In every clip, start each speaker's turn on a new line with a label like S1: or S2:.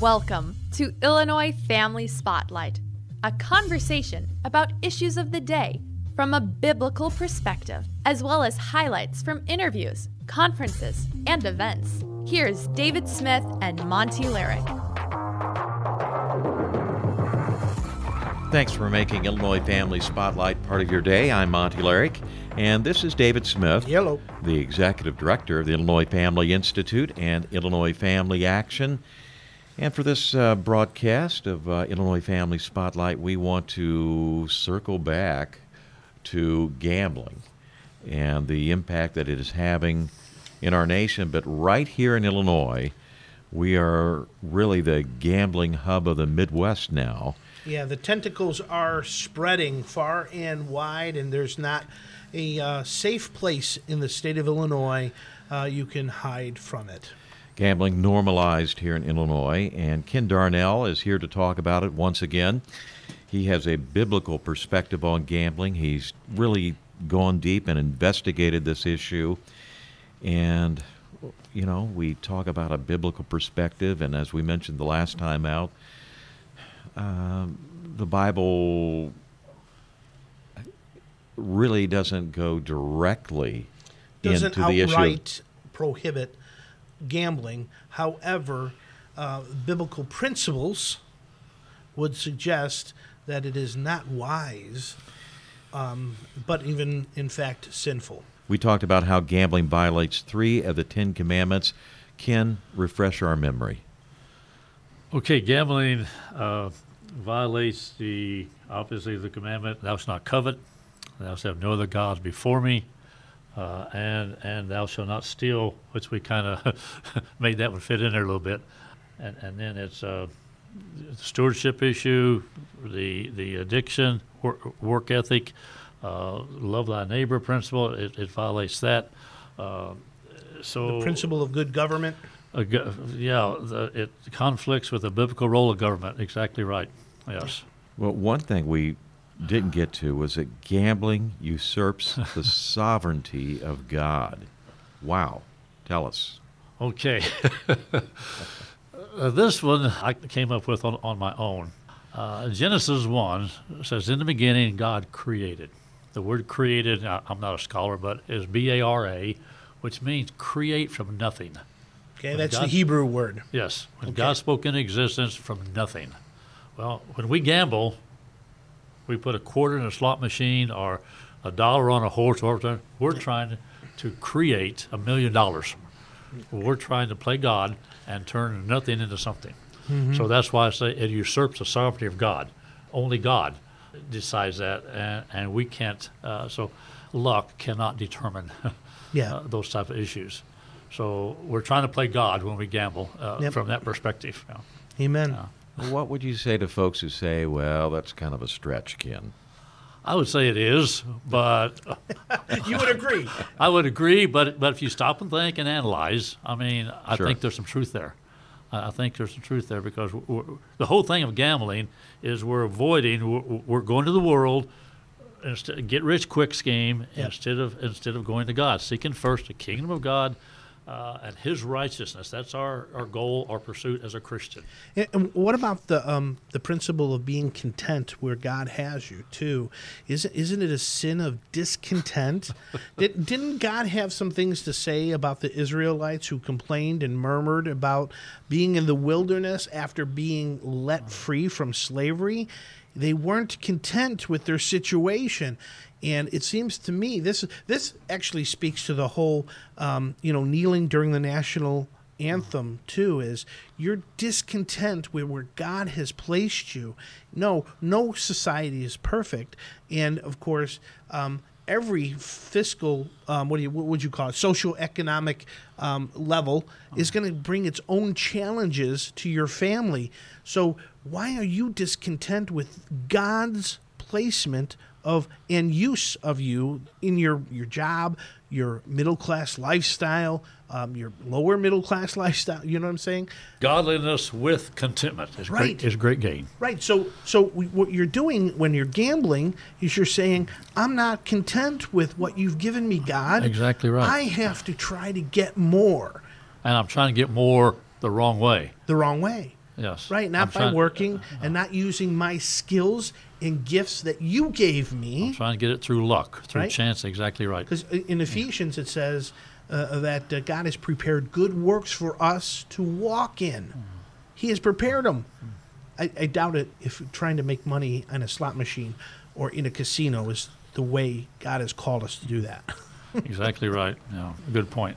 S1: Welcome to Illinois Family Spotlight, a conversation about issues of the day from a biblical perspective, as well as highlights from interviews, conferences, and events. Here's David Smith and Monty Larrick.
S2: Thanks for making Illinois Family Spotlight part of your day. I'm Monty Larrick, and this is David Smith,
S3: Yellow.
S2: the Executive Director of the Illinois Family Institute and Illinois Family Action. And for this uh, broadcast of uh, Illinois Family Spotlight, we want to circle back to gambling and the impact that it is having in our nation. But right here in Illinois, we are really the gambling hub of the Midwest now.
S3: Yeah, the tentacles are spreading far and wide, and there's not a uh, safe place in the state of Illinois uh, you can hide from it.
S2: Gambling normalized here in Illinois, and Ken Darnell is here to talk about it once again. He has a biblical perspective on gambling. He's really gone deep and investigated this issue. And, you know, we talk about a biblical perspective, and as we mentioned the last time out, um, the Bible really doesn't go directly
S3: Doesn't
S2: into the issue.
S3: Doesn't outright prohibit gambling. However, uh, biblical principles would suggest that it is not wise, um, but even in fact sinful.
S2: We talked about how gambling violates three of the Ten Commandments. Ken, refresh our memory.
S4: Okay, gambling uh, violates the obviously the commandment thou shalt not covet, thou shalt have no other gods before me, uh, and and thou shalt not steal, which we kind of made that one fit in there a little bit, and and then it's uh, the stewardship issue, the the addiction, work, work ethic, uh, love thy neighbor principle. It, it violates that. Uh, so
S3: The principle of good government.
S4: a go- yeah, the, it conflicts with the biblical role of government. Exactly right. Yes.
S2: Well, one thing we didn't get to was that gambling usurps the sovereignty of God. Wow. Tell us.
S4: Okay. Uh, this one I came up with on, on my own. Uh, Genesis 1 says, In the beginning, God created. The word created, I- I'm not a scholar, but is B A R A, which means create from nothing.
S3: Okay,
S4: When
S3: that's the Hebrew word.
S4: Yes, when
S3: Okay.
S4: God spoke into existence from nothing. Well, when we gamble, we put a quarter in a slot machine or a dollar on a horse. Or something, we're trying to create a million dollars. We're trying to play God and turn nothing into something. So that's why I say it usurps the sovereignty of God. Only God decides that, and, and we can't. Uh, so luck cannot determine
S3: Yeah.
S4: uh, those type of issues. So we're trying to play God when we gamble uh,
S3: Yep.
S4: from that perspective.
S3: Amen.
S2: What would you say to folks who say, well, that's kind of a stretch, Ken?
S4: I would say it is, but
S3: You would agree.
S4: I would agree. But but if you stop and think and analyze, I mean, I
S2: Sure.
S4: think there's some truth there. I I think there's some truth there because we're, the whole thing of gambling is we're avoiding. We're, we're going to the world. Instead, get rich quick scheme
S3: Yep.
S4: instead of instead of going to God, seeking first the kingdom of God uh, and His righteousness. That's our, our goal, our pursuit as a Christian.
S3: And- And what about the um, the principle of being content where God has you too? Isn't isn't it a sin of discontent? Did, didn't God have some things to say about the Israelites who complained and murmured about being in the wilderness after being let free from slavery? They weren't content with their situation. And it seems to me this this actually speaks to the whole, um, you know, kneeling during the national anthem too is you're discontent with where God has placed you. No, no society is perfect, and of course, um, every fiscal um, what do you what would you call it social economic um, level is going to bring its own challenges to your family. So why are you discontent with God's placement of and use of you in your your job, your middle class lifestyle, um, your lower middle class lifestyle? You know what I'm saying?
S4: Godliness with contentment is
S3: Right.
S4: great. Is great gain.
S3: Right. So, so we, what you're doing when you're gambling is you're saying, "I'm not content with what you've given me, God.
S4: Exactly right.
S3: I have to try to get more
S4: And I'm trying to get more the wrong way.
S3: the wrong way."
S4: Yes.
S3: Right,
S4: I'm
S3: not by
S4: trying-
S3: working uh, uh, and uh. not using my skills and gifts that you gave me.
S4: I'm Trying to get it through luck, through
S3: Right.
S4: chance. Exactly right.
S3: Because in Ephesians it says uh, that uh, God has prepared good works for us to walk in. He has prepared them. I, I doubt it if trying to make money on a slot machine or in a casino is the way God has called us to do that.
S4: exactly right. Yeah. Good point.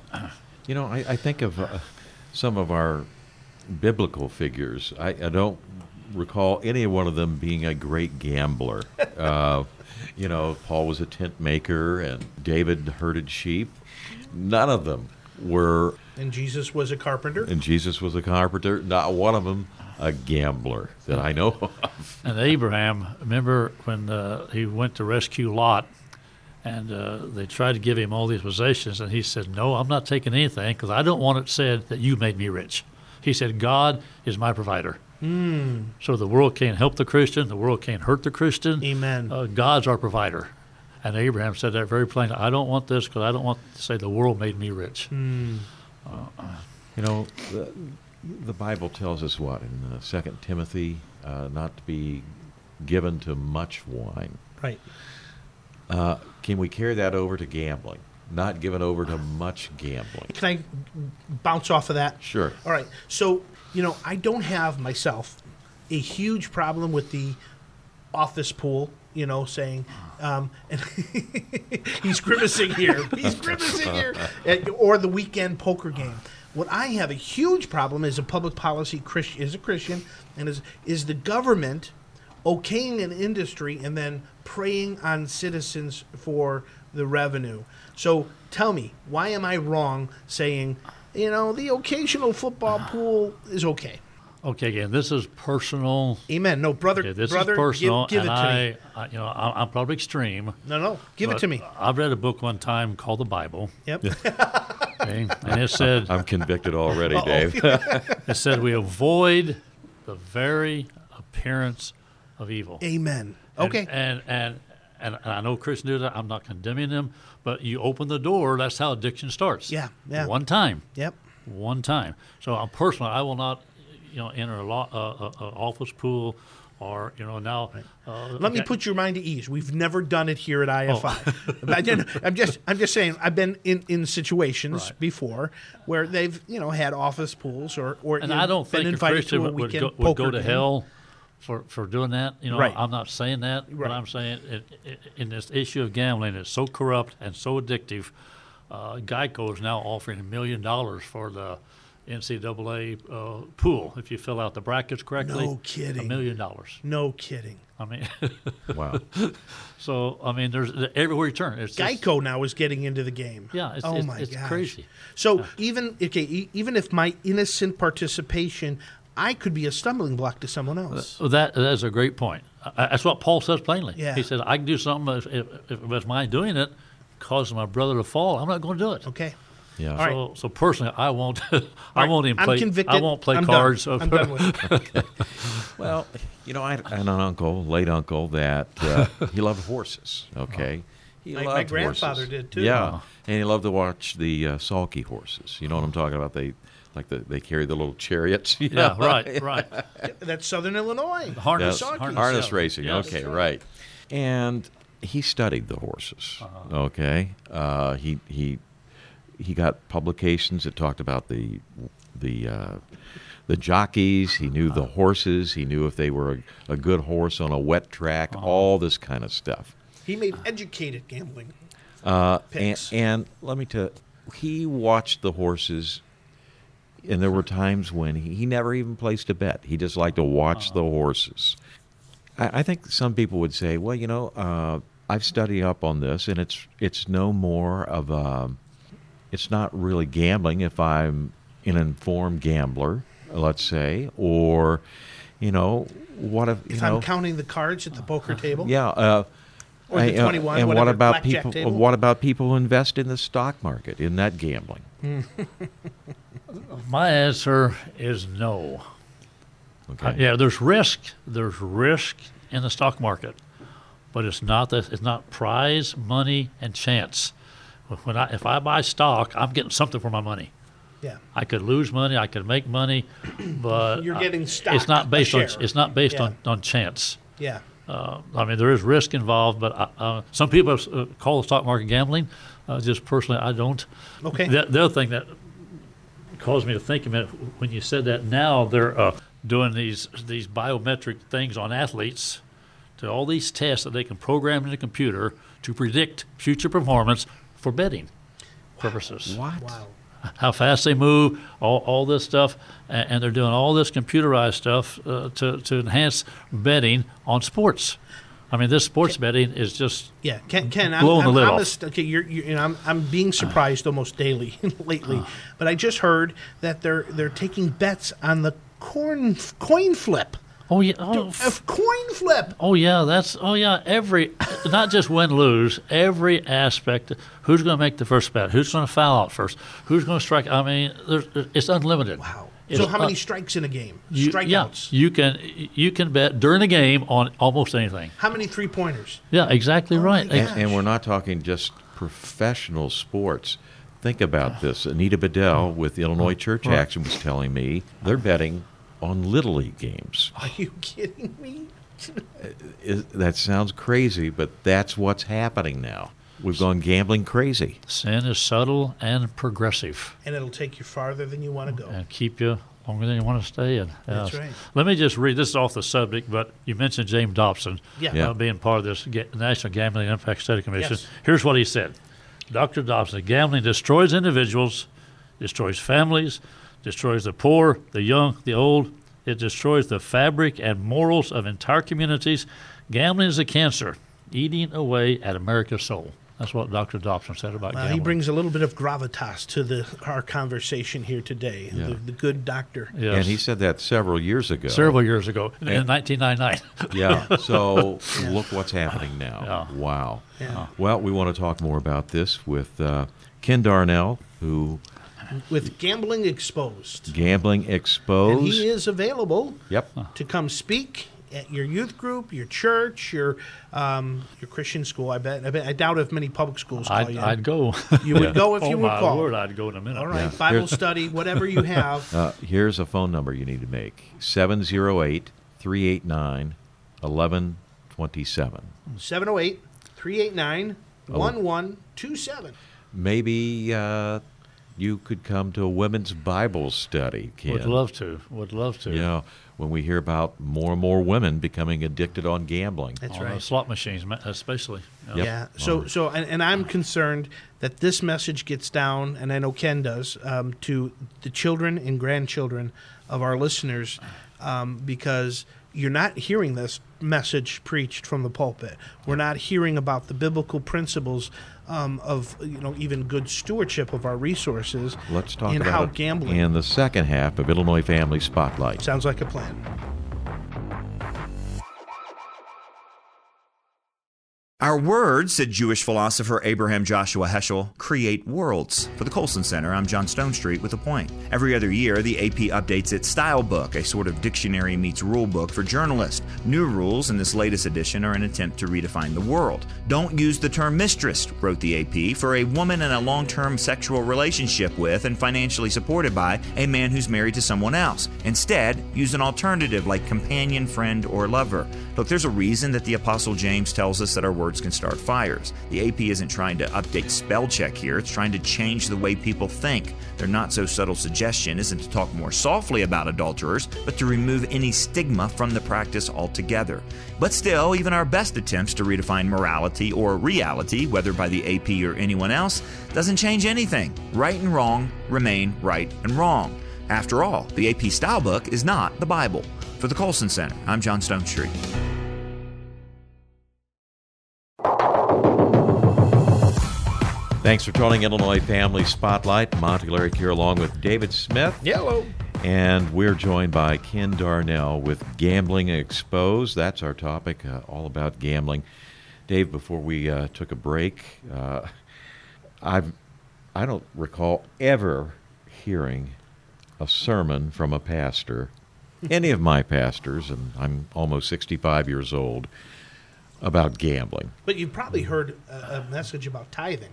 S2: You know, I, I think of uh, some of our biblical figures. I, I don't recall any one of them being a great gambler. uh, you know, Paul was a tent maker and David herded sheep. None of them were,
S3: and Jesus was a carpenter.
S2: and Jesus was a carpenter. Not one of them a gambler that I know of.
S4: And Abraham, remember when uh, he went to rescue Lot, and uh, they tried to give him all these possessions, and he said, "No, I'm not taking anything because I don't want it said that you made me rich." He said, "God is my provider." So the world can't help the Christian, the world can't hurt the Christian.
S3: Amen.
S4: Uh, God's our provider. And Abraham said that very plainly. I don't want this because I don't want to say the world made me rich.
S2: You know, the, the Bible tells us what in uh, Second Timothy, uh, not to be given to much wine.
S3: Right.
S2: Uh, can we carry that over to gambling? Not given over to much gambling.
S3: Can I bounce off of that?
S2: Sure.
S3: All right. So, you know, I don't have myself a huge problem with the office pool, you know, saying, um, and he's grimacing here. He's grimacing here. And- Or the weekend poker game. What I have a huge problem is a public policy Christian, is a Christian, and is is the government okaying an industry and then preying on citizens for the revenue. So tell me, why am I wrong saying, you know, the occasional football ah. pool is okay?
S4: Okay, again, this is personal.
S3: Amen. No, brother,
S4: Okay, this
S3: brother,
S4: is personal,
S3: give, give
S4: and
S3: it to
S4: I,
S3: me.
S4: I, you know, I, I'm probably extreme.
S3: No, no, give it to me.
S4: I've read a book one time called the Bible,
S3: Yep.
S4: okay, and it said
S2: I'm convicted already, Dave.
S4: it said we avoid the very appearance of evil.
S3: Amen.
S4: And-
S3: Okay.
S4: And and, and and I know Christians do that. I'm not condemning them, but you open the door. That's how addiction starts.
S3: Yeah, yeah.
S4: One time.
S3: yep.
S4: one time. So uh, personally, I will not, you know, enter a, law, uh, uh, uh, office pool, or you know now. Uh,
S3: Let me put your mind at ease. We've never done it here at
S4: Oh.
S3: IFI. I i'm just, I'm just saying. I've been in, in situations
S4: Right.
S3: before where they've, you know, had office pools or, or
S4: And I don't
S3: been
S4: think a
S3: invited
S4: Christian
S3: to a
S4: would, go, would go to
S3: game.
S4: hell for, for doing that. You know,
S3: Right.
S4: I'm not saying that,
S3: Right.
S4: but I'm saying it, it, in this issue of gambling, it's so corrupt and so addictive. Uh, Geico is now offering a million dollars for the NCAA uh, pool if you fill out the brackets correctly.
S3: No kidding.
S4: A million dollars.
S3: No kidding.
S4: I mean,
S2: wow.
S4: so I mean, there's everywhere you turn. It's just-
S3: Geico now is getting into the game.
S4: Yeah, it's-
S3: oh
S4: it's-
S3: my
S4: it's
S3: gosh.
S4: crazy.
S3: So even okay, even if my innocent participation, I could be a stumbling block to someone else.
S4: Well, that that is a great point. That's what Paul says plainly.
S3: Yeah.
S4: He said, "I can do something if, if, if it was mine doing it, causing my brother to fall. I'm not going to do it."
S3: Okay.
S2: Yeah.
S3: All right.
S4: So, so personally, I won't. I
S3: right,
S4: won't even
S3: I'm
S4: play.
S3: convicted.
S4: I won't play
S3: I'm
S4: cards.
S3: Done. I'm done with it.
S2: Well, you know, I had, an uncle, late uncle, that uh, he loved horses. Okay, he
S3: My- my grandfather
S2: horses.
S3: did, too.
S2: Yeah,
S4: Oh.
S2: and he loved to watch the uh, sulky horses. You know what I'm talking about? They like the, they carry the little chariots. you
S4: yeah,
S2: know?
S4: right, right.
S3: That's Southern Illinois.
S4: Harness,
S2: Yes,
S3: Harness,
S2: harness
S4: yeah.
S2: racing.
S4: Yes.
S2: Okay, right. And he studied the horses.
S4: Uh-huh.
S2: Okay, uh, he he he got publications that talked about the the uh, the jockeys. He knew
S4: Uh-huh.
S2: the horses. He knew if they were a, a good horse on a wet track.
S4: Uh-huh.
S2: All this kind of stuff.
S3: He made educated gambling.
S2: Uh, and,
S3: Picks.
S2: and let me tell you, he watched the horses, and there were times when he, he never even placed a bet. He just liked to watch the horses. I, I think some people would say, well, you know, uh, I've studied up on this, and it's it's no more of a, it's not really gambling if I'm an informed gambler, let's say, or, you know, what if
S3: If
S2: know,
S3: I'm counting the cards at the poker table.
S2: yeah. Uh,
S3: Or the
S2: uh,
S3: 21,
S2: and what about people?
S3: table?
S2: What about people who invest in the stock market? In that gambling?
S4: My answer is no.
S2: Okay.
S4: Uh, yeah, there's risk. There's risk in the stock market, but it's not the, It's not prize, money, and chance. When I if I buy stock, I'm getting something for my money.
S3: Yeah.
S4: I could lose money, I could make money, but
S3: You're getting stock,
S4: It's not based on it's not based
S3: Yeah.
S4: on, on chance.
S3: Yeah.
S4: Uh, I mean, there is risk involved, but uh, uh, some people uh, call the stock market gambling. Uh, just personally, I don't.
S3: Okay.
S4: The, the other thing that caused me to think a minute when you said that, now they're uh, doing these these biometric things on athletes, to all these tests that they can program in the computer to predict future performance for betting purposes
S2: What?
S3: Wow.
S4: how fast they move, all, all this stuff, and, and they're doing all this computerized stuff uh, to, to enhance betting on sports. I mean, this sports betting is just
S3: Yeah, Ken, Ken I'm,
S4: Blowing
S3: I'm,
S4: lid
S3: I'm
S4: off.
S3: st- okay, you're, you're, you know, I'm, I'm being uh. surprised almost daily lately, uh. but I just heard that they're they're taking bets on the corn coin flip.
S4: oh yeah, oh,
S3: A coin flip.
S4: oh yeah, that's oh yeah. Every not just win lose, every aspect. Who's going to make the first bet? Who's going to foul out first? Who's going to strike? I mean, there's, it's unlimited.
S3: Wow.
S4: It's
S3: So how many
S4: un-
S3: strikes in a game?
S4: you,
S3: Strikeouts.
S4: yeah, you can you can bet during a game on almost anything.
S3: How many three pointers?
S4: Yeah, exactly
S3: Oh,
S4: right.
S2: And, and we're not talking just professional sports. Think about this. Anita Bedell with Illinois Church
S4: Right.
S2: Action was telling me they're betting on Little League games.
S3: Are you kidding me?
S2: That sounds crazy, but that's what's happening now. We've gone gambling crazy.
S4: Sin is subtle and progressive.
S3: And it'll take you farther than you want to go.
S4: and keep you longer than you want to stay in.
S3: That's right.
S4: Let me just read. This is off the subject, but you mentioned James Dobson
S3: Yeah.
S2: Yeah.
S4: uh, being part of this ga- National Gambling Impact Study Commission.
S3: Yes.
S4: Here's what he said Dr. Dobson gambling destroys individuals, destroys families, destroys the poor, the young, the old. It destroys the fabric and morals of entire communities. Gambling is a cancer, eating away at America's soul. That's what Dr. Dobson said about
S3: Well,
S4: gambling.
S3: he brings a little bit of gravitas to the our conversation here today.
S2: Yeah.
S3: The, the good doctor.
S4: Yes.
S2: And he said that several years ago.
S4: several years ago in
S2: And-
S4: 1999.
S2: Yeah. So look what's happening now.
S4: Yeah.
S2: Wow.
S3: Yeah.
S2: Well, we want to talk more about this with uh, Ken Darnell, who
S3: With gambling exposed.
S2: Gambling
S3: And
S2: Exposed.
S3: he is available
S2: Yep.
S3: to come speak at your youth group, your church, your um, your Christian school. I bet. I bet. I doubt if many public schools call
S4: I'd,
S3: you.
S4: I'd go.
S3: You would go if
S4: oh
S3: you were
S4: my
S3: called.
S4: word, I'd go in a minute.
S3: All right,
S2: Yeah.
S3: Bible
S2: Here's-
S3: study, whatever you have.
S2: Uh, here's a phone number you need to make 708 389 1127.
S3: 708 389 1127.
S2: Maybe uh, you could come to a women's Bible study, Ken.
S4: Would love to. Would love to.
S2: Yeah, when we hear about more and more women becoming addicted on gambling.
S3: That's
S4: On
S3: right.
S4: slot machines, especially. Yeah.
S2: Yep.
S3: Yeah. So, so, and, and I'm concerned that this message gets down, and I know Ken does, um, to the children and grandchildren of our listeners, um, because you're not hearing this message preached from the pulpit. We're not hearing about the biblical principles um, of, you know, even good stewardship of our resources.
S2: Let's talk
S3: and
S2: about
S3: how
S2: it
S3: gambling
S2: in the second half of Illinois Family Spotlight.
S3: sounds like a plan.
S5: Our words, said Jewish philosopher Abraham Joshua Heschel, create worlds. For the Colson Center, I'm John Stonestreet with a point. Every other year, the AP updates its style book, a sort of dictionary meets rule book for journalists. New rules in this latest edition are an attempt to redefine the world. Don't use the term mistress, wrote the AP, for a woman in a long term sexual relationship with and financially supported by a man who's married to someone else. Instead, use an alternative like companion, friend, or lover. Look, there's a reason that the Apostle James tells us that our words can start fires. The AP isn't trying to update spell check here, it's trying to change the way people think. Their not so subtle suggestion isn't to talk more softly about adulterers, but to remove any stigma from the practice altogether. But still, even our best attempts to redefine morality or reality, whether by the AP or anyone else, doesn't change anything. Right and wrong remain right and wrong. After all, the AP Style Book is not the Bible. For the Colson Center, I'm John Stonestreet.
S2: Thanks for joining Illinois Family Spotlight. Monty Larrick here along with David Smith.
S3: Yellow.
S2: And we're joined by Ken Darnell with Gambling Exposed. That's our topic, uh, all about gambling. Dave, before we uh, took a break, uh, I've, I don't recall ever hearing a sermon from a pastor, any of my pastors, and I'm almost 65 years old, about gambling.
S3: But you've probably heard a, a message about tithing.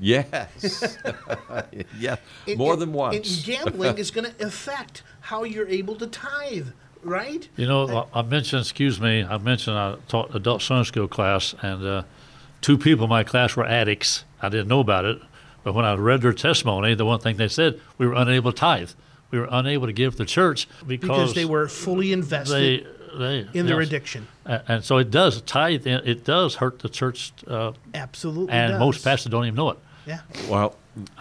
S2: Yes. yeah.
S3: And-
S2: More
S3: and-
S2: than once.
S3: And gambling is going to affect how you're able to tithe, right?
S4: You know, I, I mentioned, excuse me, I mentioned I taught adult Sunday school class, and uh, two people in my class were addicts. I didn't know about it, but when I read their testimony, the one thing they said, we were unable to tithe. We were unable to give the church because,
S3: Because they were fully invested
S4: they, they,
S3: in their
S4: yes.
S3: addiction.
S4: And so it does tithe. It does hurt the church, uh,
S3: Absolutely.
S4: and
S3: does.
S4: most pastors don't even know it.
S3: Yeah.
S2: well,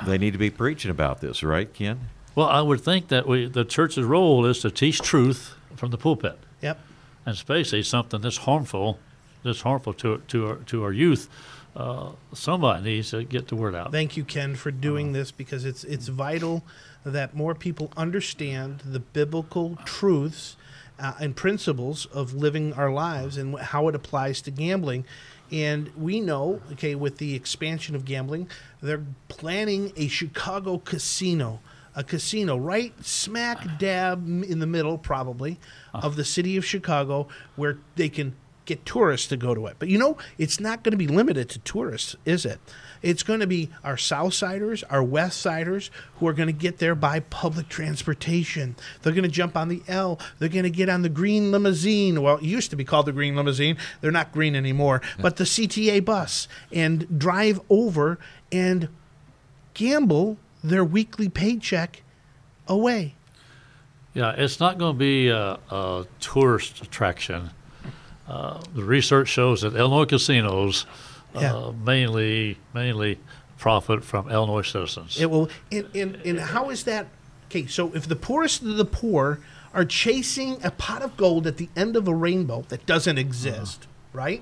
S2: they need to be preaching about this, right, Ken?
S4: Well, I would think that we, the church's role is to teach truth from the pulpit.
S3: Yep.
S4: and especially something that's harmful, that's harmful to to our, to our youth, uh, somebody needs to get the word out.
S3: Thank you, Ken, for doing this because it's it's vital that more people understand the biblical truths uh, and principles of living our lives and how it applies to gambling. And we know, okay, with the expansion of gambling, they're planning a Chicago casino, a casino right smack dab in the middle, probably, of the city of Chicago, where they can get tourists to go to it. But you know, it's not going to be limited to tourists, is it? It's going to be our South Siders, our West Siders who are going to get there by public transportation. They're going to jump on the L. They're going to get on the green limousine. Well, it used to be called the green limousine. They're not green anymore, but the CTA bus and drive over and gamble their weekly paycheck away.
S4: Yeah, it's not going to be a, a tourist attraction. Uh, the research shows that Illinois casinos
S3: Yeah.
S4: uh, mainly mainly profit from Illinois citizens.
S3: It will. And, and, and how is that? Okay, so if the poorest of the poor are chasing a pot of gold at the end of a rainbow that doesn't exist, right?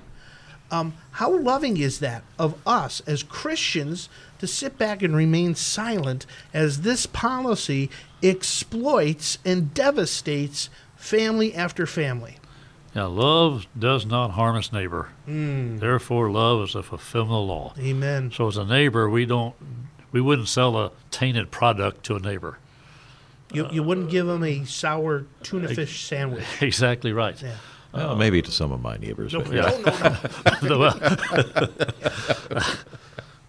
S3: Um, how loving is that of us as Christians to sit back and remain silent as this policy exploits and devastates family after family?
S4: Yeah, love does not harm its neighbor.
S3: Hmm.
S4: Therefore, love is a fulfillment of the law.
S3: Amen.
S4: So, as a neighbor, we don't we wouldn't sell a tainted product to a neighbor.
S3: You, you wouldn't give them a sour tuna fish sandwich.
S4: exactly right.
S3: Yeah.
S2: Well, maybe to some of my neighbors. but
S3: No, no, no.
S4: Well,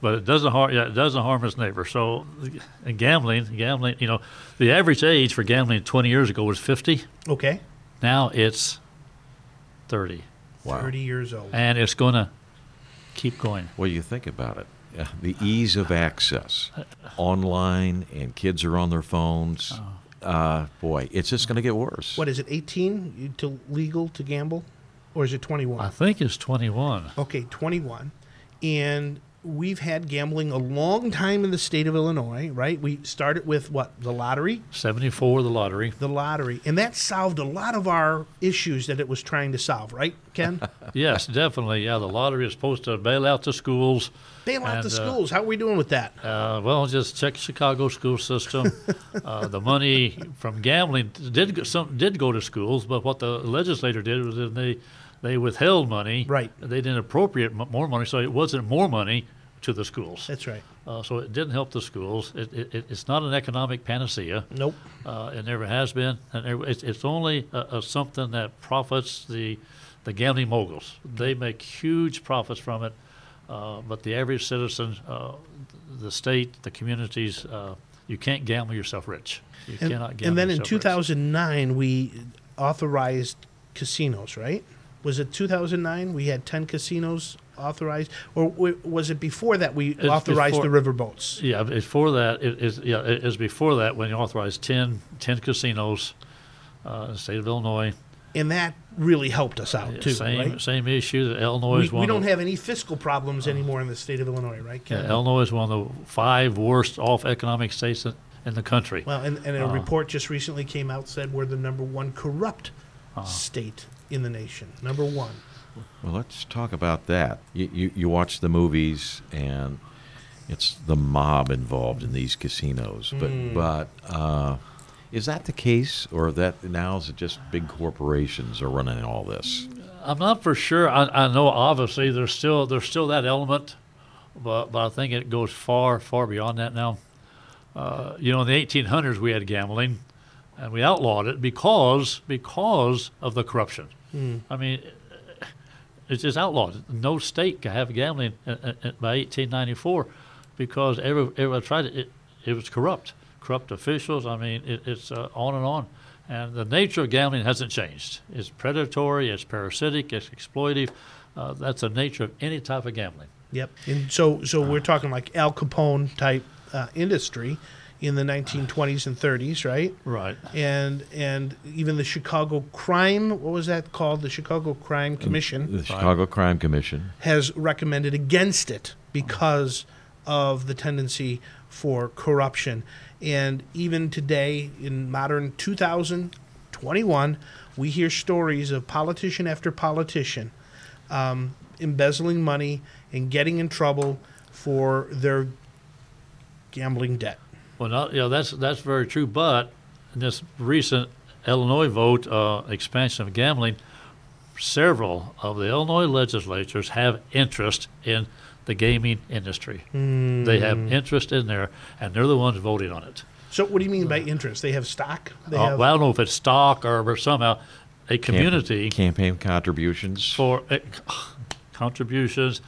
S4: but it doesn't harm. Yeah, it doesn't harm its neighbor. So, and gambling, gambling. You know, the average age for gambling 20 years ago was 50.
S3: Okay.
S4: Now it's 30,
S2: Wow.
S3: 30 years old.
S4: and it's going to keep going.
S2: Well, you think about it. Yeah, the ease of access, online, and kids are on their phones. Uh, boy, it's just going to get worse.
S3: What is it, 18 to legal to gamble? Or is it 21?
S4: I think it's 21.
S3: Okay, 21. And we've had gambling a long time in the state of Illinois, right? We started with what? The lottery?
S4: 74 the lottery.
S3: The lottery. And that solved a lot of our issues that it was trying to solve, right, Ken?
S4: Yes, definitely. Yeah, the lottery is supposed to bail out the schools.
S3: Bail out
S4: And,
S3: the
S4: uh,
S3: schools. How are we doing with that?
S4: Uh, well, just check Chicago school system. uh, the money from gambling did go, some did go to schools, but what the legislator did was that they they withheld money.
S3: Right.
S4: They didn't appropriate m- more money, so it wasn't more money to the schools.
S3: That's right.
S4: Uh, so it didn't help the schools. It, it, it- it's not an economic panacea.
S3: Nope.
S4: Uh, it never has been, and it's, it's only uh, uh, something that profits the the gambling moguls. They make huge profits from it, uh, but the average citizen, uh, the state, the communities, uh, you can't gamble yourself rich. You
S3: And,
S4: cannot gamble
S3: and then in
S4: yourself rich.
S3: 2009, we authorized casinos, right? Was it 2009? We had 10 casinos authorized, or w- was it before that we
S4: It's
S3: authorized
S4: before-
S3: the riverboats?
S4: Yeah, before that, it is yeah, it is before that when you authorized 10, 10 casinos uh, in the state of Illinois.
S3: And that really helped us out too,
S4: same
S3: right?
S4: same issue that Illinois
S3: We,
S4: is one.
S3: we don't
S4: the-
S3: have any fiscal problems anymore in the state of Illinois, right?
S4: Yeah, Illinois is one of the five worst off economic states in, in the country.
S3: Well, and, and a
S4: Uh.
S3: report just recently came out said we're the number one corrupt
S4: Uh.
S3: state in the nation. Number one.
S2: Well, let's talk about that. You, you, you watch the movies, and it's the mob involved in these casinos. But
S3: Hmm.
S2: but uh, is that the case, or that now is it just big corporations are running all this?
S4: I'm not for sure. I, I know obviously there's still there's still that element, but but I think it goes far far beyond that now. Uh, you know, in the 1800s we had gambling, and we outlawed it because because of the corruption. I mean, it's just outlawed. No state can have gambling uh, uh, uh, by 1894. because every, everyone tried it, it. It was corrupt, corrupt officials. I mean, it, it's uh, on and on. And the nature of gambling hasn't changed. It's predatory, it's parasitic, it's exploitive. Uh, that's the nature of any type of gambling.
S3: Yep. And so, so we're talking like Al Capone type uh, industry in the 1920s and 30s, right?
S4: Right.
S3: And and even the Chicago Crime, what was that called? The Chicago Crime Commission
S2: The Chicago Crime Commission.
S3: has recommended against it because of the tendency for corruption. And even today, in modern 2021, we hear stories of politician after politician um, embezzling money and getting in trouble for their gambling debt.
S4: Well, not, you know, that's that's very true. But in this recent Illinois vote, uh, expansion of gambling, several of the Illinois legislatures have interest in the gaming industry. They have interest in there, and they're the ones voting on it.
S3: So, what do you mean by interest? They have stock. They
S4: Uh,
S3: have.
S4: well, I don't know if it's stock or, or somehow a
S2: Camp-
S4: community
S2: campaign contributions.
S4: for uh, contributions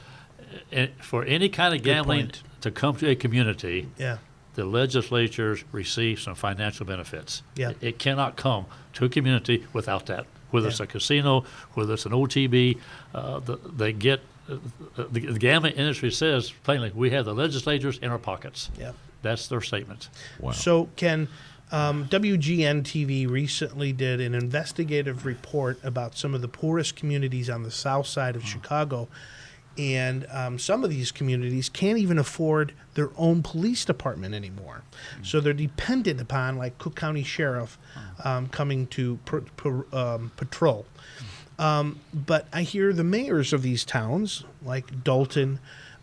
S4: uh, for any kind of gambling to come to a community.
S3: yeah.
S4: The legislatures receive some financial benefits.
S3: Yeah.
S4: It, it cannot come to a community without that. Whether it's a casino, whether it's an OTB, uh, the, they get uh, the, the gambling industry says plainly, we have the legislatures in our pockets.
S3: Yeah.
S4: That's their statement.
S2: wow.
S3: So, Ken, um, WGN TV recently did an investigative report about some of the poorest communities on the south side of Chicago. And um, some of these communities can't even afford their own police department anymore. So they're dependent upon, like Cook County Sheriff, um, coming to pr- pr- um, patrol. Um, but I hear the mayors of these towns, like Dolton,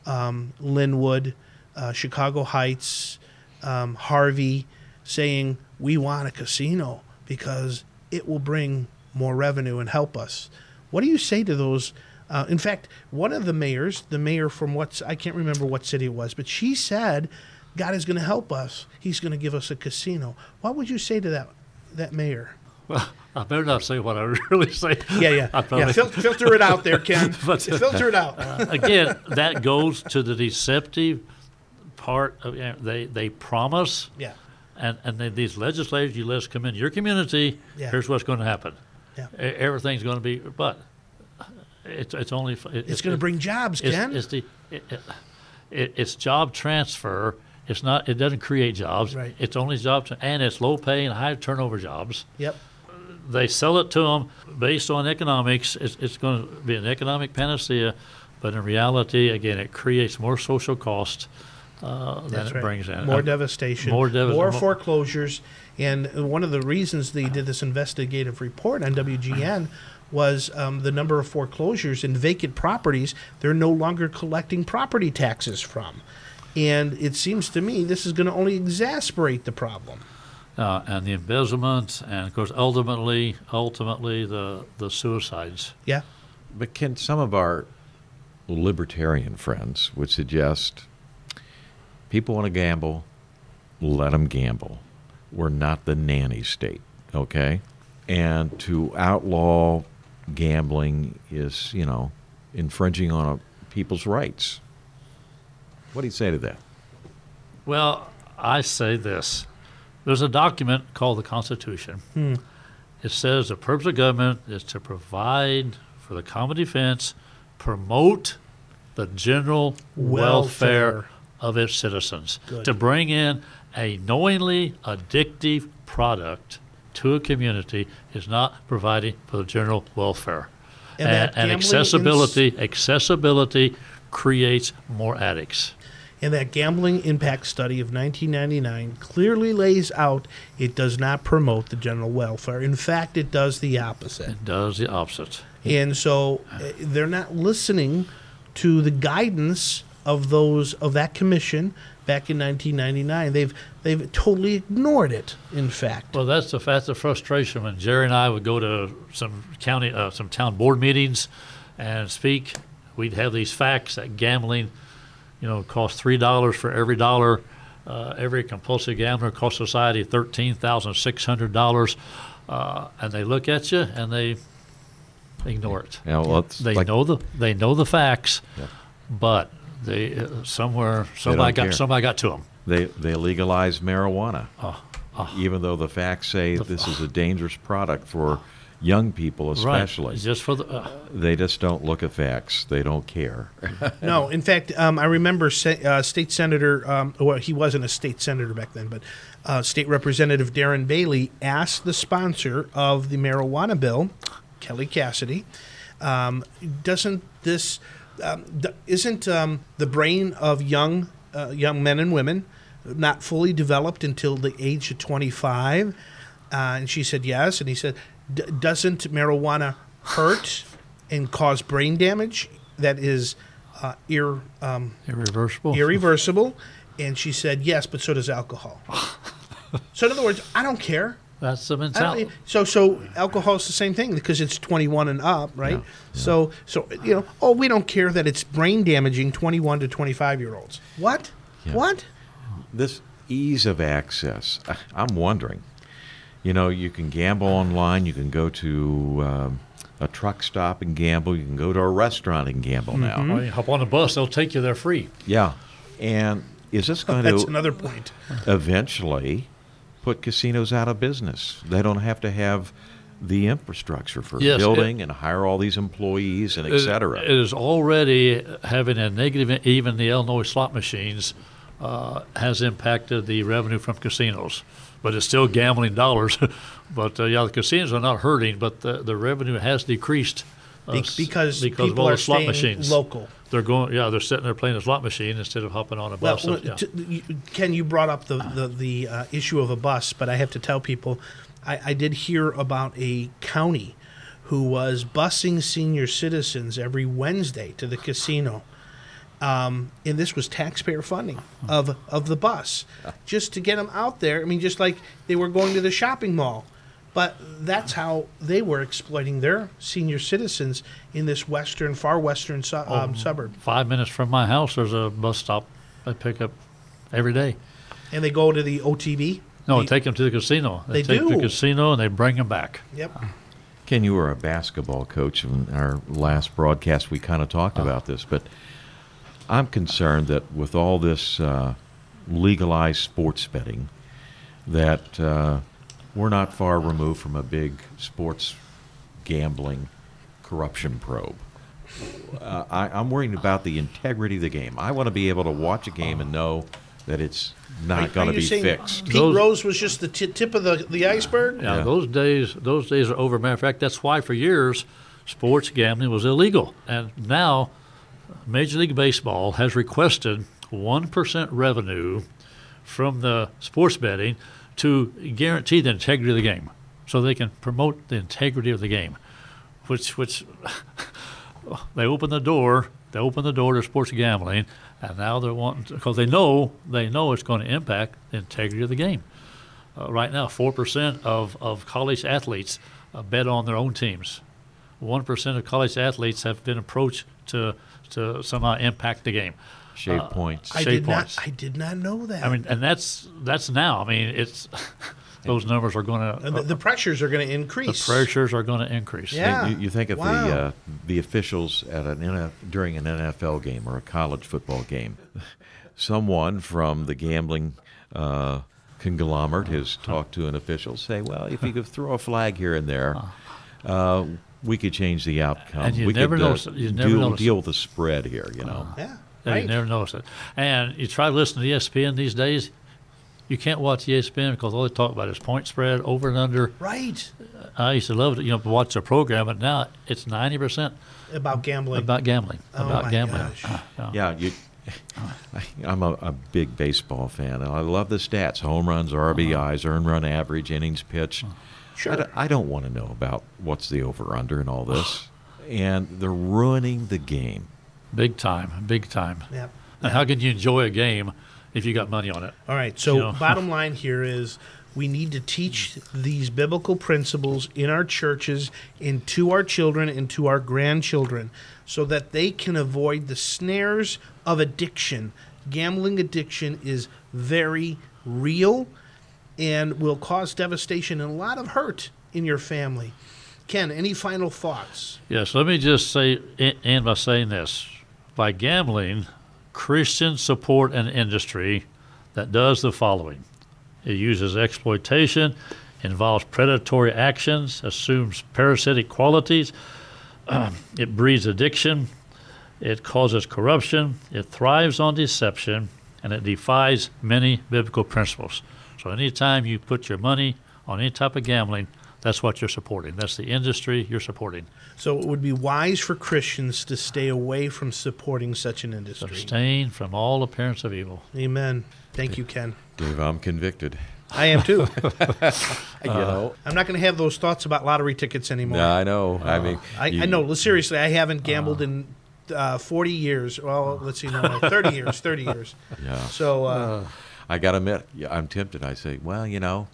S3: um, Lynwood, uh, Chicago Heights, um, Harvey, saying we want a casino because it will bring more revenue and help us. What do you say to those? Uh, in fact, one of the mayors, the mayor from what's I can't remember what city it was, but she said, "God is going to help us. He's going to give us a casino." What would you say to that that mayor?
S4: Well, I better not say what I really say.
S3: Yeah, yeah, yeah. Fil- filter it out there, Ken.
S4: But- uh,
S3: filter it out.
S4: Again, that goes to the deceptive part of you know, they they promise
S3: yeah,
S4: and and then these legislators, you let us come in your community.
S3: Yeah.
S4: Here's what's going to happen.
S3: Yeah.
S4: Everything's going to be, but it's it's only it,
S3: it's going to bring jobs,
S4: it's,
S3: Ken.
S4: it's the it, it, it, it's job transfer. It's not. It doesn't create jobs.
S3: Right.
S4: It's only job tra- and it's low pay and high turnover jobs.
S3: yep.
S4: They sell it to them based on economics. It's, it's going to be an economic panacea, but in reality, again, it creates more social cost uh, than
S3: That's
S4: it brings in.
S3: More
S4: Uh,
S3: devastation,
S4: more devas-
S3: more foreclosures. And one of the reasons they did this investigative report on WGN was um, the number of foreclosures and vacant properties they're no longer collecting property taxes from. And it seems to me this is going to only exasperate the problem.
S4: uh, and the embezzlement, and of course, ultimately, ultimately, the the suicides.
S3: Yeah.
S2: But can some of our libertarian friends would suggest people want to gamble, let them gamble. We're not the nanny state, okay? And to outlaw gambling is, you know, infringing on a, people's rights. What do you say to that?
S4: Well, I say this: there's a document called the Constitution. Hmm. It says the purpose of government is to provide for the common defense, promote the general welfare,
S3: Welfare.
S4: of its citizens,
S3: Good.
S4: to bring in a knowingly addictive product to a community is not providing for the general welfare.
S3: And
S4: And, and accessibility, accessibility creates more addicts.
S3: And that gambling impact study of 1999 clearly lays out it does not promote the general welfare. In fact, it does the opposite.
S4: It does the opposite.
S3: And so uh, they're not listening to the guidance of those of that commission back in 1999. They've they've totally ignored it. In fact,
S4: Well, that's the that's the frustration when Jerry and I would go to some county, uh, some town board meetings, and speak. We'd have these facts that gambling, you know, costs three dollars for every dollar. Uh, every compulsive gambler costs society thirteen thousand six hundred dollars, uh, and they look at you and they ignore it.
S2: You know, let's,
S4: They
S2: like-
S4: know the they know the facts,
S2: Yeah.
S4: but They uh, somewhere somebody
S2: care.
S4: got somebody got to them.
S2: They they legalize marijuana,
S4: Oh,
S2: even though the facts say this is a dangerous product for young people, especially.
S4: Right. Just for the. Uh,
S2: They just don't look at facts. They don't care.
S3: No, in fact, um, I remember se- uh, State Senator, um, well, he wasn't a state senator back then, but uh, State Representative Darren Bailey asked the sponsor of the marijuana bill, Kelly Cassidy, um, doesn't this, um, d- isn't um, the brain of young uh, young men and women not fully developed until the age of 25? Uh, and she said yes. And he said, D- doesn't marijuana hurt and cause brain damage that is uh, ir- um,
S4: irreversible.
S3: irreversible? And she said, yes, but so does alcohol. so in other words, I don't care.
S4: That's the
S3: I don't,
S4: mentality.
S3: so so alcohol is the same thing because it's 21 and up, right? So so you know, oh, we don't care that it's brain damaging 21 to 25 year olds. What?
S2: Yeah.
S3: What?
S2: this ease of access, I- I'm wondering. You know, you can gamble online. You can go to um, a truck stop and gamble. You can go to a restaurant and gamble now.
S4: Well, you hop on a bus, they'll take you there free.
S2: Yeah, and is this going
S3: That's
S2: to That's
S3: another point.
S2: eventually put casinos out of business? They don't have to have the infrastructure for
S4: Yes, it-
S2: building and hire all these employees and et
S4: It-
S2: cetera.
S4: It is already having a negative. Even the Illinois slot machines uh, has impacted the revenue from casinos, but it's still gambling dollars. but uh, yeah, the casinos are not hurting, but the, the revenue has decreased uh,
S3: Be-
S4: s-
S3: because
S4: because of
S3: people
S4: all
S3: are
S4: the slot
S3: staying
S4: machines.
S3: local.
S4: They're going. Yeah, they're sitting there playing a slot machine instead of hopping on a bus.
S3: well,
S4: yeah.
S3: t- you, Ken, you brought up the the, the uh, issue of a bus, but I have to tell people, I, I did hear about a county who was busing senior citizens every Wednesday to the casino. Um, and this was taxpayer funding of of the bus, just to get them out there. I mean, just like they were going to the shopping mall, but that's how they were exploiting their senior citizens in this western, far western su-
S4: Oh.
S3: um, suburb.
S4: Five minutes from my house, there's a bus stop I pick up every day.
S3: And they go to the OTB.
S4: No,
S3: The-
S4: take them to the casino.
S3: They
S4: take
S3: do.
S4: the casino and they bring them back.
S3: Yep.
S2: Ken, you were a basketball coach. In our last broadcast, we kind of talked about this, but I'm concerned that with all this uh, legalized sports betting, that uh, we're not far removed from a big sports gambling corruption probe. Uh, I, I'm worried about the integrity of the game. I want to be able to watch a game and know that it's not going to be
S3: saying
S2: fixed.
S3: Pete
S4: Those-
S3: Rose was just the ti tip of the, the iceberg.
S4: Yeah,
S2: Yeah.
S4: those days those days are over. Matter of fact, that's why for years sports gambling was illegal, and now Major League Baseball has requested one percent revenue from the sports betting to guarantee the integrity of the game, so they can promote the integrity of the game, which which they open the door. They open the door to sports gambling, and now they're wanting because they know they know it's going to impact the integrity of the game. Uh, right now, four percent of, of college athletes uh, bet on their own teams. One percent of college athletes have been approached to to somehow impact the game.
S2: Shave
S4: Uh,
S2: points.
S3: I
S4: Shave
S3: did
S4: points.
S3: not. I did not know that.
S4: I mean, and that's that's now. I mean, it's those numbers are going to
S3: And the, the pressures are going to increase.
S4: the pressures are going to increase.
S3: Yeah.
S2: You, you think of
S3: Wow.
S2: the uh, the officials at an NF, during an NFL game or a college football game. Someone from the gambling uh, conglomerate has talked to an official, say, "Well, if you could throw a flag here and there, uh, we could change the outcome.
S4: And you
S2: we
S4: never
S2: could uh,
S4: notice it. You never
S2: deal,
S4: notice
S2: deal with the spread here. You know,
S3: Yeah.
S4: Yeah,
S3: Right.
S4: You never notice it. And you try to listen to ESPN these days, you can't watch ESPN because all they talk about is point spread, over and under.
S3: right.
S4: I used to love it, you know, to watch the program, but now it's 90%
S3: About gambling.
S4: about gambling.
S3: Oh
S4: about
S3: my
S4: gambling.
S3: gosh.
S2: Uh, yeah. You, I'm a, a big baseball fan, and I love the stats: home runs, uh-huh. RBIs, earned run average, innings pitched.
S3: Sure.
S2: I don't, I don't want to know about what's the over under and all this. and they're ruining the game.
S4: Big time, big time.
S3: Yep.
S4: And how can you enjoy a game if you got money on it?
S3: All right. So,
S4: You know.
S3: bottom line here is we need to teach these biblical principles in our churches and to our children and to our grandchildren so that they can avoid the snares of addiction. Gambling addiction is very real and will cause devastation and a lot of hurt in your family. Ken, any final thoughts?
S4: Yes, let me just say, end by saying this. By gambling, Christians support an industry that does the following it uses exploitation, involves predatory actions, assumes parasitic qualities, it breeds addiction, it causes corruption, it thrives on deception, and it defies many biblical principles. So, anytime you put your money on any type of gambling, that's what you're supporting. That's the industry you're supporting.
S3: So it would be wise for Christians to stay away from supporting such an industry.
S4: Abstain from all appearance of evil.
S3: Amen. Thank you, Ken.
S2: Dave, I'm convicted.
S3: I am too.
S2: you know,
S3: I'm not going to have those thoughts about lottery tickets anymore.
S2: no, I know. I mean,
S3: I,
S2: you-
S3: I know. Seriously, I haven't gambled in uh, 40 years. Well, let's see, no, no, 30 years. 30 years.
S2: Yeah.
S3: So, uh,
S2: I got to admit, I'm tempted. I say, well, you know,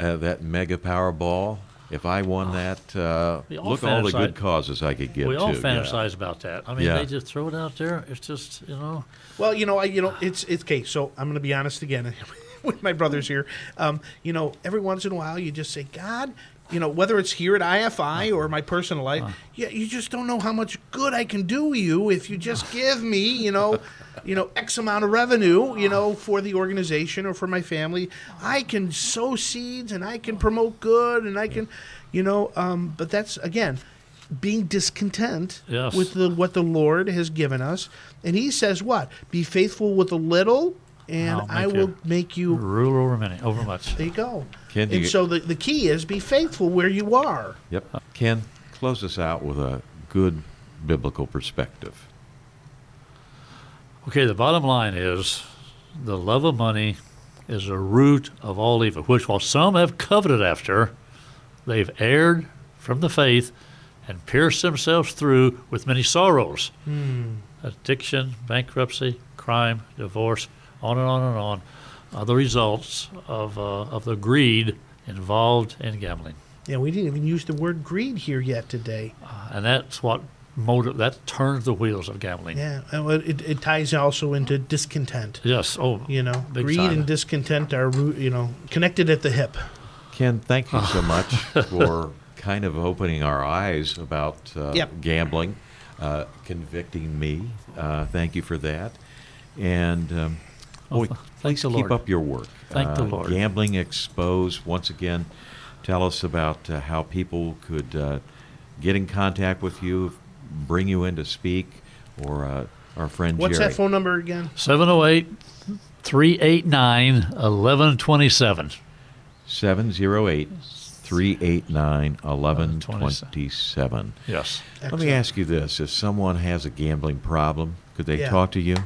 S2: uh, that mega Powerball. If I won that, uh,
S4: We all
S2: look all the good causes I could give
S4: we
S2: to.
S4: all
S2: yeah.
S4: fantasize about that. I mean,
S2: Yeah.
S4: they just throw it out there. It's just, you know,
S3: well, you know, I, you know, it's it's okay. So I'm going to be honest again with my brothers here. Um, you know, every once in a while, you just say, God. You know, whether it's here at IFI or my personal life, yeah, you just don't know how much good I can do you if you just give me, you know, you know, X amount of revenue, you know, for the organization or for my family. I can sow seeds and I can promote good and I can, you know, um, but that's again being discontent
S4: Yes.
S3: with the what the Lord has given us. And he says what? Be faithful with a little and
S4: I'll make you
S3: make
S4: rule over many, over much.
S3: there you go.
S2: Ken,
S3: and
S2: you-
S3: so the, the key is be faithful where you are.
S2: Yep. Ken, close us out with a good biblical perspective.
S4: Okay, the bottom line is the love of money is the root of all evil, which while some have coveted after, they've erred from the faith and pierced themselves through with many sorrows. Addiction, bankruptcy, crime, divorce, on and on and on are the results of, uh, of the greed involved in gambling.
S3: Yeah, we didn't even use the word greed here yet today.
S4: And that's what motive, that turns the wheels of gambling.
S3: Yeah, it, it ties also into discontent.
S4: Yes. Oh,
S3: You know,
S4: Big
S3: greed
S4: time.
S3: and discontent are root- you know connected at the hip.
S2: Ken, thank you so much for kind of opening our eyes about uh,
S3: Yep.
S2: gambling, uh, convicting me. Uh, thank you for that. And um,
S4: Well,
S2: boy,
S4: th-
S2: please keep
S4: Lord.
S2: up your work.
S4: Thank the
S2: Uh,
S4: Lord.
S2: Gambling Exposed, once again, tell us about uh, how people could uh, get in contact with you, bring you in to speak, or uh, our friend
S3: What's
S2: Jerry.
S3: that phone number again?
S4: 708 389 1127.
S2: 708 389 1127.
S4: Yes.
S2: Let me ask you this: If someone has a gambling problem, could they
S3: Yeah.
S2: talk to you?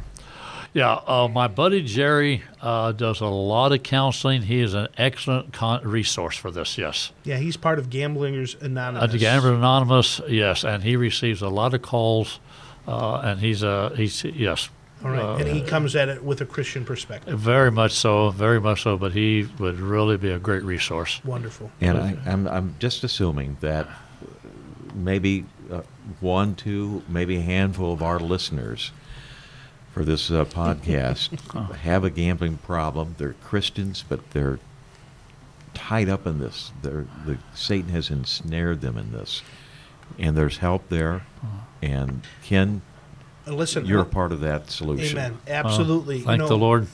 S4: Yeah, uh, my buddy Jerry uh, does a lot of counseling. He is an excellent con- resource for this, yes.
S3: Yeah, he's part of Gamblers Anonymous.
S4: At the Gambler Anonymous, yes, and he receives a lot of calls, uh, and he's a he's yes,
S3: All right,
S4: uh,
S3: and he comes at it with a Christian perspective.
S4: very much so, very much so. But he would really be a great resource.
S3: Wonderful.
S2: And I, I'm I'm just assuming that maybe uh, one, two, maybe a handful of our listeners for this uh, podcast have a gambling problem. They're Christians, but they're tied up in this. They're, the Satan has ensnared them in this, and there's help there. And Ken,
S3: Uh, listen,
S2: you're a
S3: uh,
S2: part of that solution.
S3: Amen. Absolutely. You
S4: Thank
S3: know,
S4: the Lord.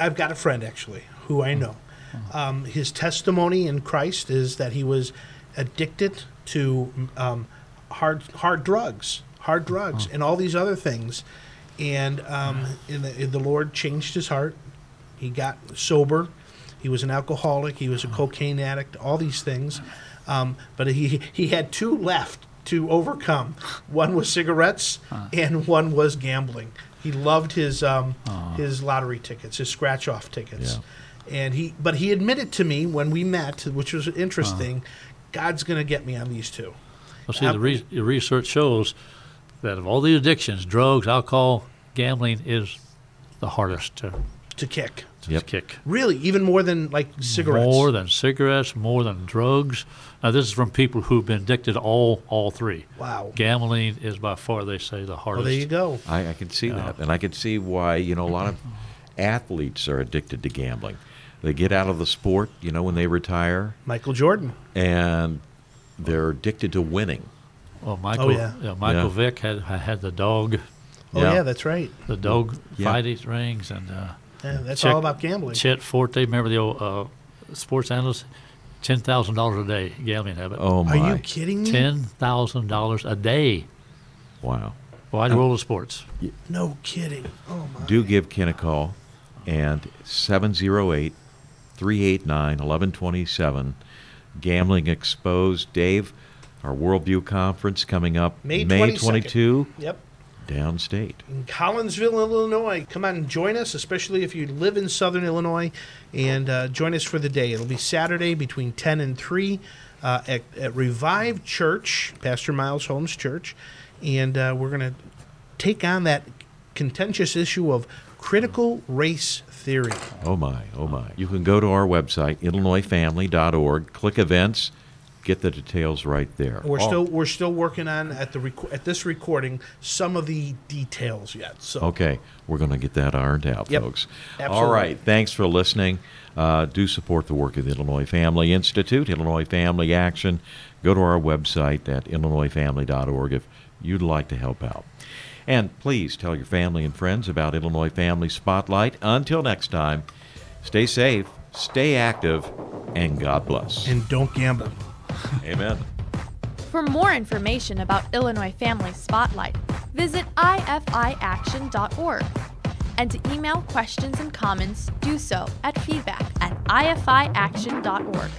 S3: I've got a friend actually who I know. Um, his testimony in Christ is that he was addicted to um, hard hard drugs, hard drugs, and all these other things. And um, in the, the Lord changed his heart. He got sober. He was an alcoholic. He was a cocaine addict. All these things, um, but he he had two left to overcome. One was cigarettes, and one was gambling. He loved his um, his lottery tickets, his scratch off tickets, yeah. and he. But he admitted to me when we met, which was interesting. God's going to get me on these two.
S4: Well, see, the, re- the research shows that of all the addictions, drugs, alcohol, gambling is the hardest to,
S3: To kick,
S4: to
S2: Yep.
S4: kick.
S3: really, even more than like cigarettes.
S4: More than cigarettes, more than drugs. Now, this is from people who've been addicted to all all three.
S3: Wow.
S4: Gambling is by far, they say, the
S3: Well,
S4: hardest.
S3: there you go.
S2: I, I can see that, and I can see why you know a lot of athletes are addicted to gambling. They get out of the sport, you know, when they retire,
S3: Michael Jordan.
S2: and they're addicted to winning.
S4: Well, Michael, Oh,
S3: yeah.
S4: Michael
S2: Yeah.
S4: Vick had had the dog
S3: Oh
S2: Yeah.
S3: yeah, that's right.
S4: the dog
S2: Yeah.
S4: fighting rings, and uh,
S3: Yeah, that's
S4: Check-
S3: all about gambling.
S4: Chet Forte. Remember the old uh, sports analyst? Ten thousand dollars a day gambling habit.
S2: Oh my!
S3: Are you kidding me?
S4: Ten thousand dollars a day.
S2: Wow.
S4: Wide world of sports.
S3: No kidding. Oh my.
S2: Do give Ken a call, and 708 389 1127. Gambling Exposed. Dave, our Worldview Conference coming up
S3: May
S2: May
S3: 22nd.
S2: 22,
S3: Yep.
S2: Downstate.
S3: in Collinsville, Illinois. Come on and join us, especially if you live in Southern Illinois, and uh, join us for the day. It'll be Saturday between 10 and 3 uh, at, at Revive Church, Pastor Miles Holmes Church, and uh, we're going to take on that contentious issue of critical race theory.
S2: Oh my, oh my. You can go to our website, illinoisfamily.org, click events, get the details right there.
S3: We're
S2: All-
S3: still we're still working on at the rec- at this recording some of the details yet. So
S2: Okay, we're going to get that ironed out,
S3: Yep,
S2: folks.
S3: absolutely.
S2: All right, thanks for listening. Uh, do support the work of the Illinois Family Institute, Illinois Family Action. Go to our website at illinoisfamily.org if you'd like to help out. And please tell your family and friends about Illinois Family Spotlight. Until next time, stay safe, stay active, and God bless.
S3: and don't gamble.
S2: Amen.
S1: For more information about Illinois Family Spotlight, visit ifiaction.org. And to email questions and comments, do so at feedback at ifiaction.org.